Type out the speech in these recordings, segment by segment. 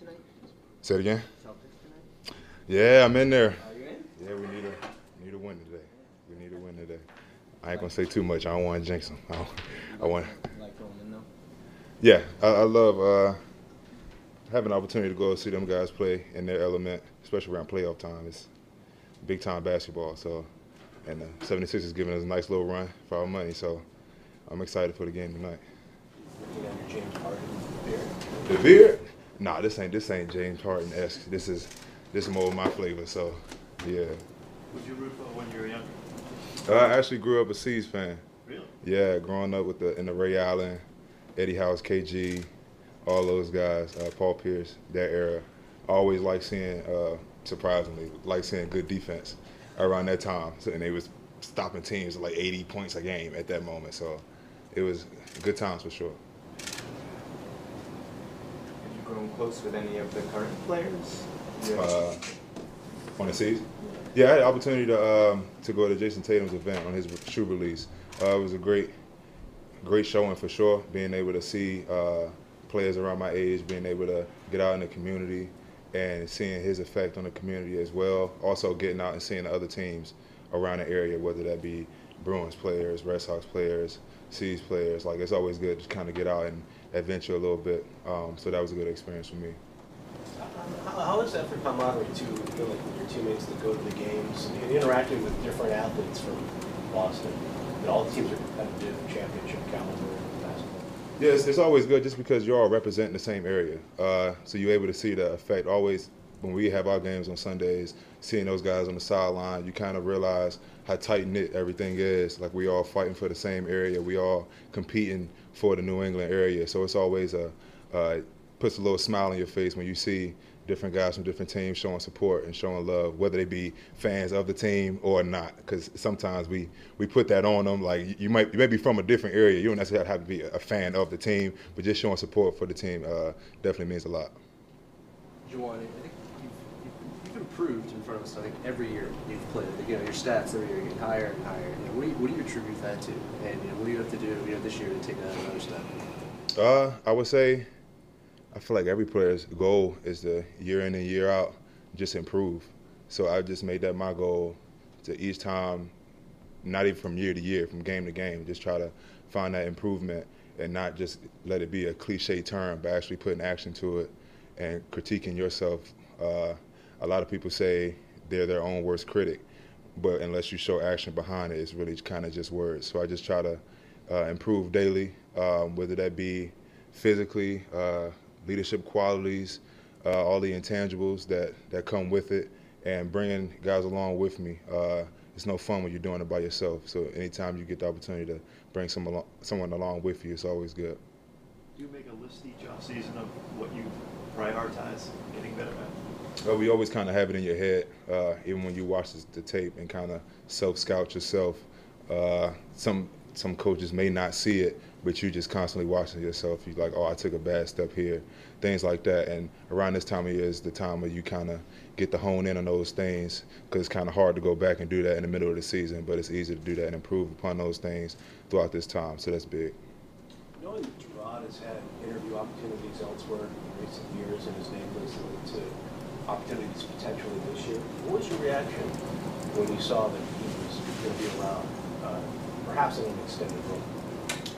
tonight? Say it again. Celtics tonight? Yeah, I'm in there. Are you in? Yeah, we need a need a win today. We need a win today. I ain't gonna say too much. I don't want to jinx them. I, don't, I want. Like going in though? Yeah, I, I love uh, having the opportunity to go see them guys play in their element, especially around playoff time. It's big time basketball. So, and the 76ers giving us a nice little run for our money. So, I'm excited for the game tonight. Looking under James Harden beard. The beard? Nah, this ain't this ain't James Harden esque. This is this is more of my flavor. So, yeah. Would you root for when you were younger? I actually grew up a C's fan. Really? Yeah, growing up with the in the Ray Allen, Eddie House, KG, all those guys, uh, Paul Pierce, that era. I always like seeing, uh, surprisingly, like seeing good defense around that time. So, and they was stopping teams like 80 points a game at that moment. So it was good times for sure. Have you grown close with any of the current players? Uh, on the C's? Yeah, I had the opportunity to um, to go to Jayson Tatum's event on his shoe release. Uh, it was a great, great showing for sure. Being able to see uh, players around my age, being able to get out in the community, and seeing his effect on the community as well. Also getting out and seeing the other teams around the area, whether that be Bruins players, Red Sox players, C's players. Like it's always good to kind of get out and adventure a little bit. Um, so that was a good experience for me. How, how is that for camaraderie too? Feel like with your teammates that go to the games and interacting with different athletes from Boston. And all the teams are competitive, championship caliber basketball. Yeah, it's, it's always good just because you're all representing the same area. Uh, so you're able to see the effect. Always, when we have our games on Sundays, seeing those guys on the sideline, you kind of realize how tight knit everything is. Like we all fighting for the same area. We all competing for the New England area. So it's always a uh, puts a little smile on your face when you see different guys from different teams showing support and showing love, whether they be fans of the team or not. Because sometimes we, we put that on them. Like you might you may be from a different area, you don't necessarily have to be a fan of the team, but just showing support for the team uh, definitely means a lot. Ja'Whaun, I think you've, improved in front of us. I think every year you've played. You know, your stats every year get higher and higher. You know, what, do you, what do you attribute that to? And you know, what do you have to do you know, this year to take that another step? Uh, I would say I feel like every player's goal is to year in and year out just improve. So I just made that my goal to each time, not even from year to year, from game to game, just try to find that improvement and not just let it be a cliche term, but actually putting action to it and critiquing yourself. Uh, a lot of people say they're their own worst critic, but unless you show action behind it, it's really kind of just words. So I just try to uh, improve daily, um, whether that be physically, uh, leadership qualities, uh, all the intangibles that, that come with it, and bringing guys along with me. Uh, it's no fun when you're doing it by yourself. So anytime you get the opportunity to bring some along, someone along with you, it's always good. Do you make a list each offseason of what you prioritize getting better at? We always kind of have it in your head, uh, even when you watch the tape and kind of self-scout yourself. Uh, some some coaches may not see it, but you just constantly watching yourself. You're like, oh, I took a bad step here, things like that. And around this time of year is the time where you kind of get to hone in on those things because it's kind of hard to go back and do that in the middle of the season, but it's easy to do that and improve upon those things throughout this time. So that's big. Knowing Jerod has had interview opportunities elsewhere in recent years and his name was linked to opportunities potentially this year, what was your reaction when you saw that he was going to be around, uh, perhaps in an extended role?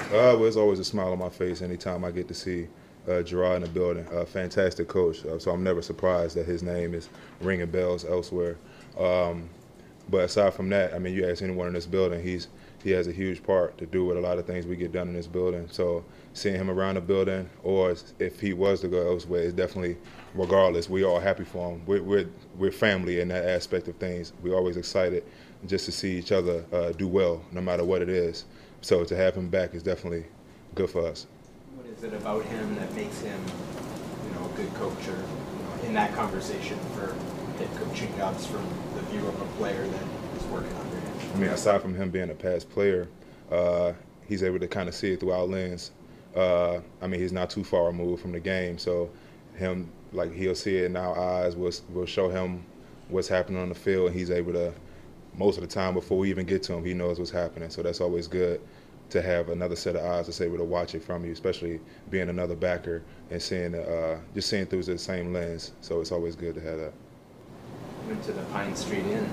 Uh, well, there's always a smile on my face anytime I get to see uh, Jerod in the building. A fantastic coach, uh, so I'm never surprised that his name is ringing bells elsewhere. Um, but aside from that, I mean, you ask anyone in this building, he's he has a huge part to do with a lot of things we get done in this building. So seeing him around the building, or if he was to go elsewhere, is definitely, regardless, we all happy for him. We're, we're, we're family in that aspect of things. We're always excited just to see each other uh, do well, no matter what it is. So to have him back is definitely good for us. What is it about him that makes him, you know, a good coach or you know, in that conversation for head coaching jobs from the view of a player that is working under him? I mean, aside from him being a past player, uh, he's able to kind of see it through our lens. Uh, I mean, he's not too far removed from the game, so him like he'll see it in our eyes. We'll, we'll show him what's happening on the field, and he's able to most of the time before we even get to him, he knows what's happening. So that's always good. to have another set of eyes that's able to watch it from you, especially being another backer and seeing uh, just seeing through the same lens. So it's always good to have that. Went to the Pine Street Inn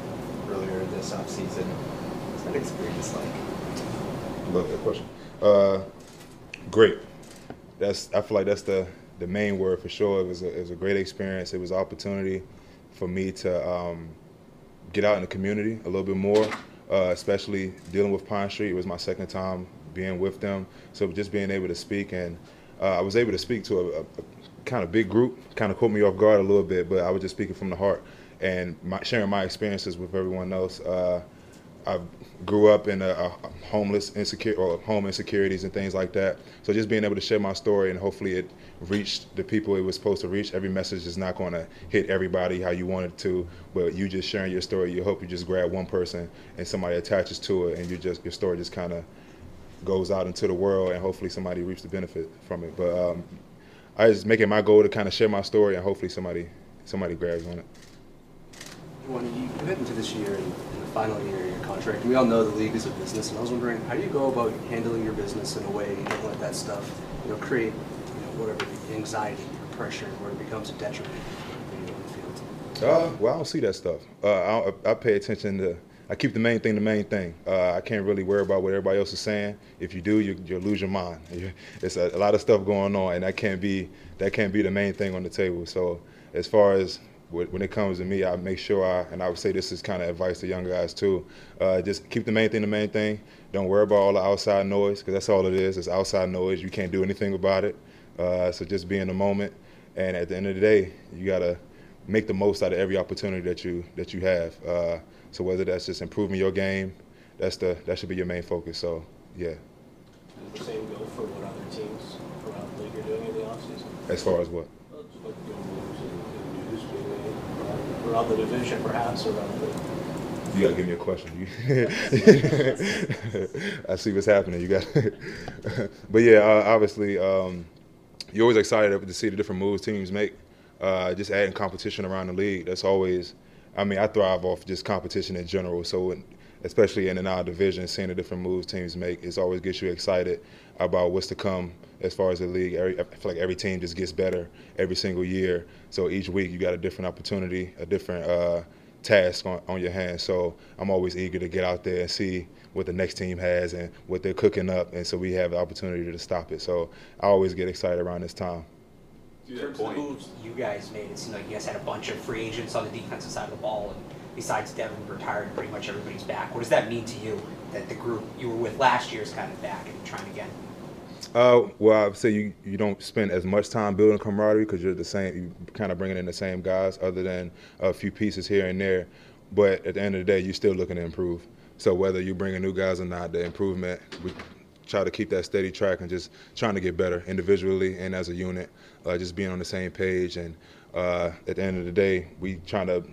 earlier this offseason. What's that experience like? Love that question. Uh, great. That's I feel like that's the the main word for sure. It was a, it was a great experience. It was an opportunity for me to um, get out in the community a little bit more, uh, especially dealing with Pine Street. It was my second time being with them, so just being able to speak and uh, I was able to speak to a, a, a kind of big group. Kind of caught me off guard a little bit, but I was just speaking from the heart and my, sharing my experiences with everyone else. Uh, I grew up in a, a, homeless insecure or home insecurities and things like that. So just being able to share my story and hopefully it reached the people it was supposed to reach. Every message is not going to hit everybody how you want it to, but you just sharing your story, you hope you just grab one person and somebody attaches to it, and you just your story just kind of goes out into the world, and hopefully somebody reaps the benefit from it. But um, I just make it my goal to kind of share my story, and hopefully somebody somebody grabs on it. When you head into this year and final year of your contract, we all know the league is a business, and I was wondering, how do you go about handling your business in a way you don't let that stuff, you know, create, you know, whatever anxiety or pressure, where it becomes a detriment you're on the field? Uh, well, I don't see that stuff. Uh, I, I pay attention to. I keep the main thing the main thing. Uh, I can't really worry about what everybody else is saying. If you do, you, you'll lose your mind. It's a, a lot of stuff going on, and that can't be that can't be the main thing on the table. So, as far as when it comes to me, I make sure I, and I would say this is kind of advice to younger guys too, uh, just keep the main thing the main thing. Don't worry about all the outside noise because that's all it is. It's outside noise. You can't do anything about it. Uh, so just be in the moment, and at the end of the day, you gotta make the most out of every opportunity that you that you have. Uh, so whether that's just improving your game, that's the that should be your main focus. So yeah. Does the same go for what other teams around the league are doing in the offseason? As far as what? Well, just like the moves and, and news being made around, the division, perhaps around the. You gotta give me a question. I see what's happening. You got, but yeah, uh, obviously, um, you're always excited to see the different moves teams make. Uh, just adding competition around the league. That's always. I mean, I thrive off just competition in general. So, especially in our division, seeing the different moves teams make, it always gets you excited about what's to come as far as the league. Every, I feel like every team just gets better every single year. So each week you got a different opportunity, a different uh, task on, on your hands. So I'm always eager to get out there and see what the next team has and what they're cooking up, and so we have the opportunity to stop it. So I always get excited around this time. In terms of the moves you guys made, it seemed like you guys had a bunch of free agents on the defensive side of the ball, and besides Devin retired, pretty much everybody's back. What does that mean to you that the group you were with last year is kind of back and trying again? Uh, well, I would say you, you don't spend as much time building camaraderie because you're the same. You kind of bringing in the same guys, other than a few pieces here and there. But at the end of the day, you're still looking to improve. So whether you're bringing new guys or not, the improvement we try to keep that steady track and just trying to get better individually and as a unit. Uh, just being on the same page and uh, at the end of the day, we trying to.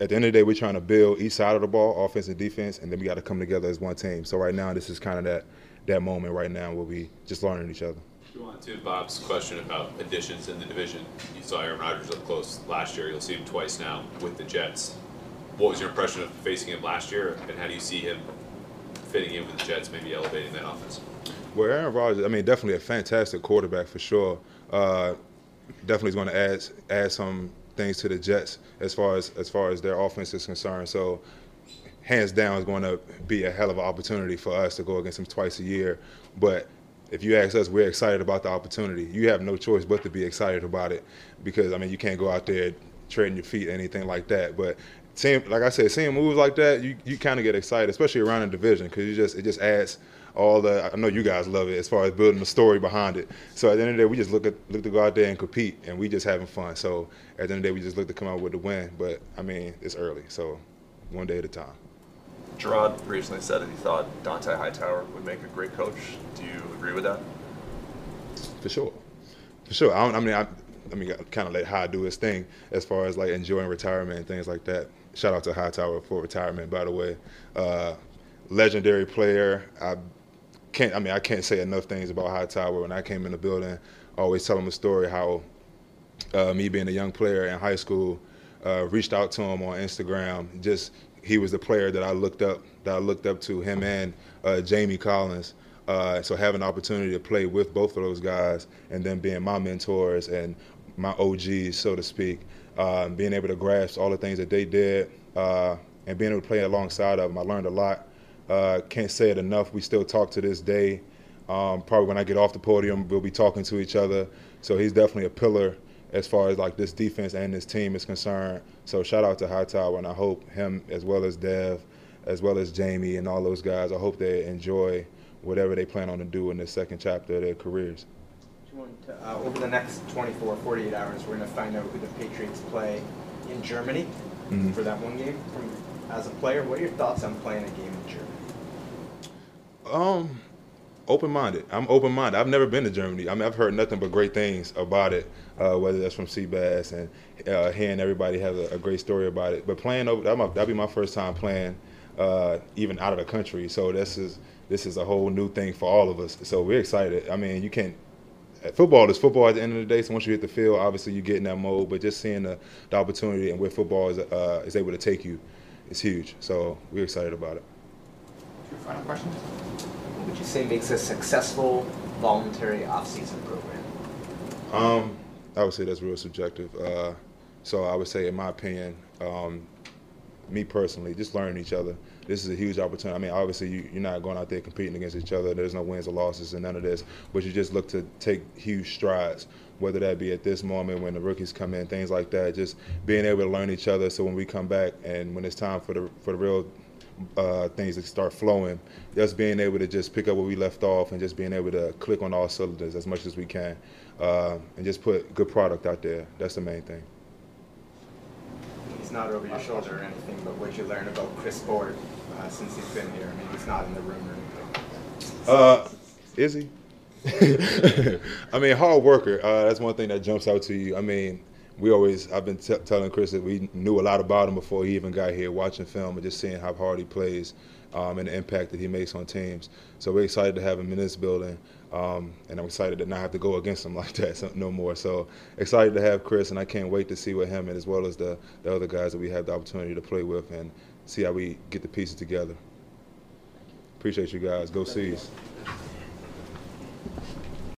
At the end of the day, we're trying to build each side of the ball, offense and defense, and then we got to come together as one team. So right now, this is kind of that that moment right now where we just learning each other. You want to Bob's question about additions in the division, you saw Aaron Rodgers up close last year. You'll see him twice now with the Jets. What was your impression of facing him last year, and how do you see him fitting in with the Jets, maybe elevating that offense? Well, Aaron Rodgers, I mean, definitely a fantastic quarterback for sure. Uh, definitely is going to add add some things to the Jets as far as as far as their offense is concerned. So hands down is going to be a hell of an opportunity for us to go against them twice a year. But if you ask us, we're excited about the opportunity. You have no choice but to be excited about it because I mean you can't go out there trading your feet or anything like that. But seeing, like I said, seeing moves like that, you, you kind of get excited, especially around the division because you just it just adds all the. I know you guys love it as far as building the story behind it. So at the end of the day, we just look at look to go out there and compete, and we just having fun. So at the end of the day, we just look to come out with the win. But I mean, it's early, so one day at a time. Jerod recently said that he thought Dont'a Hightower would make a great coach. Do you agree with that? For sure, for sure. I, I mean, I, I mean, kind of let High do his thing as far as like enjoying retirement and things like that. Shout out to Hightower for retirement, by the way. Uh, legendary player. I can't. I mean, I can't say enough things about Hightower. When I came in the building, I always tell him a story how uh, me being a young player in high school, uh, reached out to him on Instagram. Just he was the player that I looked up that I looked up to him and uh, Jamie Collins. Uh, so having the opportunity to play with both of those guys and then being my mentors and my OGs, so to speak, uh, being able to grasp all the things that they did uh, and being able to play alongside of them, I learned a lot. Uh, can't say it enough. We still talk to this day. Um, probably when I get off the podium, we'll be talking to each other. So he's definitely a pillar as far as like this defense and this team is concerned. So shout out to Hightower, and I hope him as well as Dev, as well as Jamie and all those guys. I hope they enjoy whatever they plan on to do in this second chapter of their careers. Uh, over the next 24, 48 hours, we're going to find out who the Patriots play in Germany Mhm. for that one game. From, as a player, what are your thoughts on playing a game in Germany? Um, open-minded. I'm open-minded. I've never been to Germany. I mean, I've heard nothing but great things about it. Uh, whether that's from Seabass and uh, hearing everybody have a, a great story about it. But playing over, that'll be my first time playing uh, even out of the country. So this is this is a whole new thing for all of us. So we're excited. I mean, you can't. Football is football at the end of the day. So once you hit the field, obviously you get in that mode. But just seeing the, the opportunity and where football is uh, is able to take you, is huge. So we're excited about it. Your final question? What would you say makes a successful voluntary off-season program? Um, I would say that's real subjective. Uh, so I would say, in my opinion, um, me personally, just learning each other. This is a huge opportunity. I mean, obviously, you, you're not going out there competing against each other. There's no wins or losses and none of this. But you just look to take huge strides, whether that be at this moment when the rookies come in, things like that. Just being able to learn each other. So when we come back and when it's time for the for the real uh, things to start flowing, just being able to just pick up where we left off and just being able to click on all cylinders as much as we can, uh, and just put good product out there. That's the main thing. He's not over your shoulder or anything, but what'd you learn about Chris Board uh, since he's been here? I mean, he's not in the room or anything. Uh, is he? I mean, hard worker. Uh, that's one thing that jumps out to you. I mean, we always. I've been t- telling Chris that we knew a lot about him before he even got here, watching film and just seeing how hard he plays um, and the impact that he makes on teams. So we're excited to have him in this building, um, and I'm excited to not have to go against him like that no more. So excited to have Chris, and I can't wait to see what him and as well as the, the other guys that we have the opportunity to play with and see how we get the pieces together. Appreciate you guys. Go C's.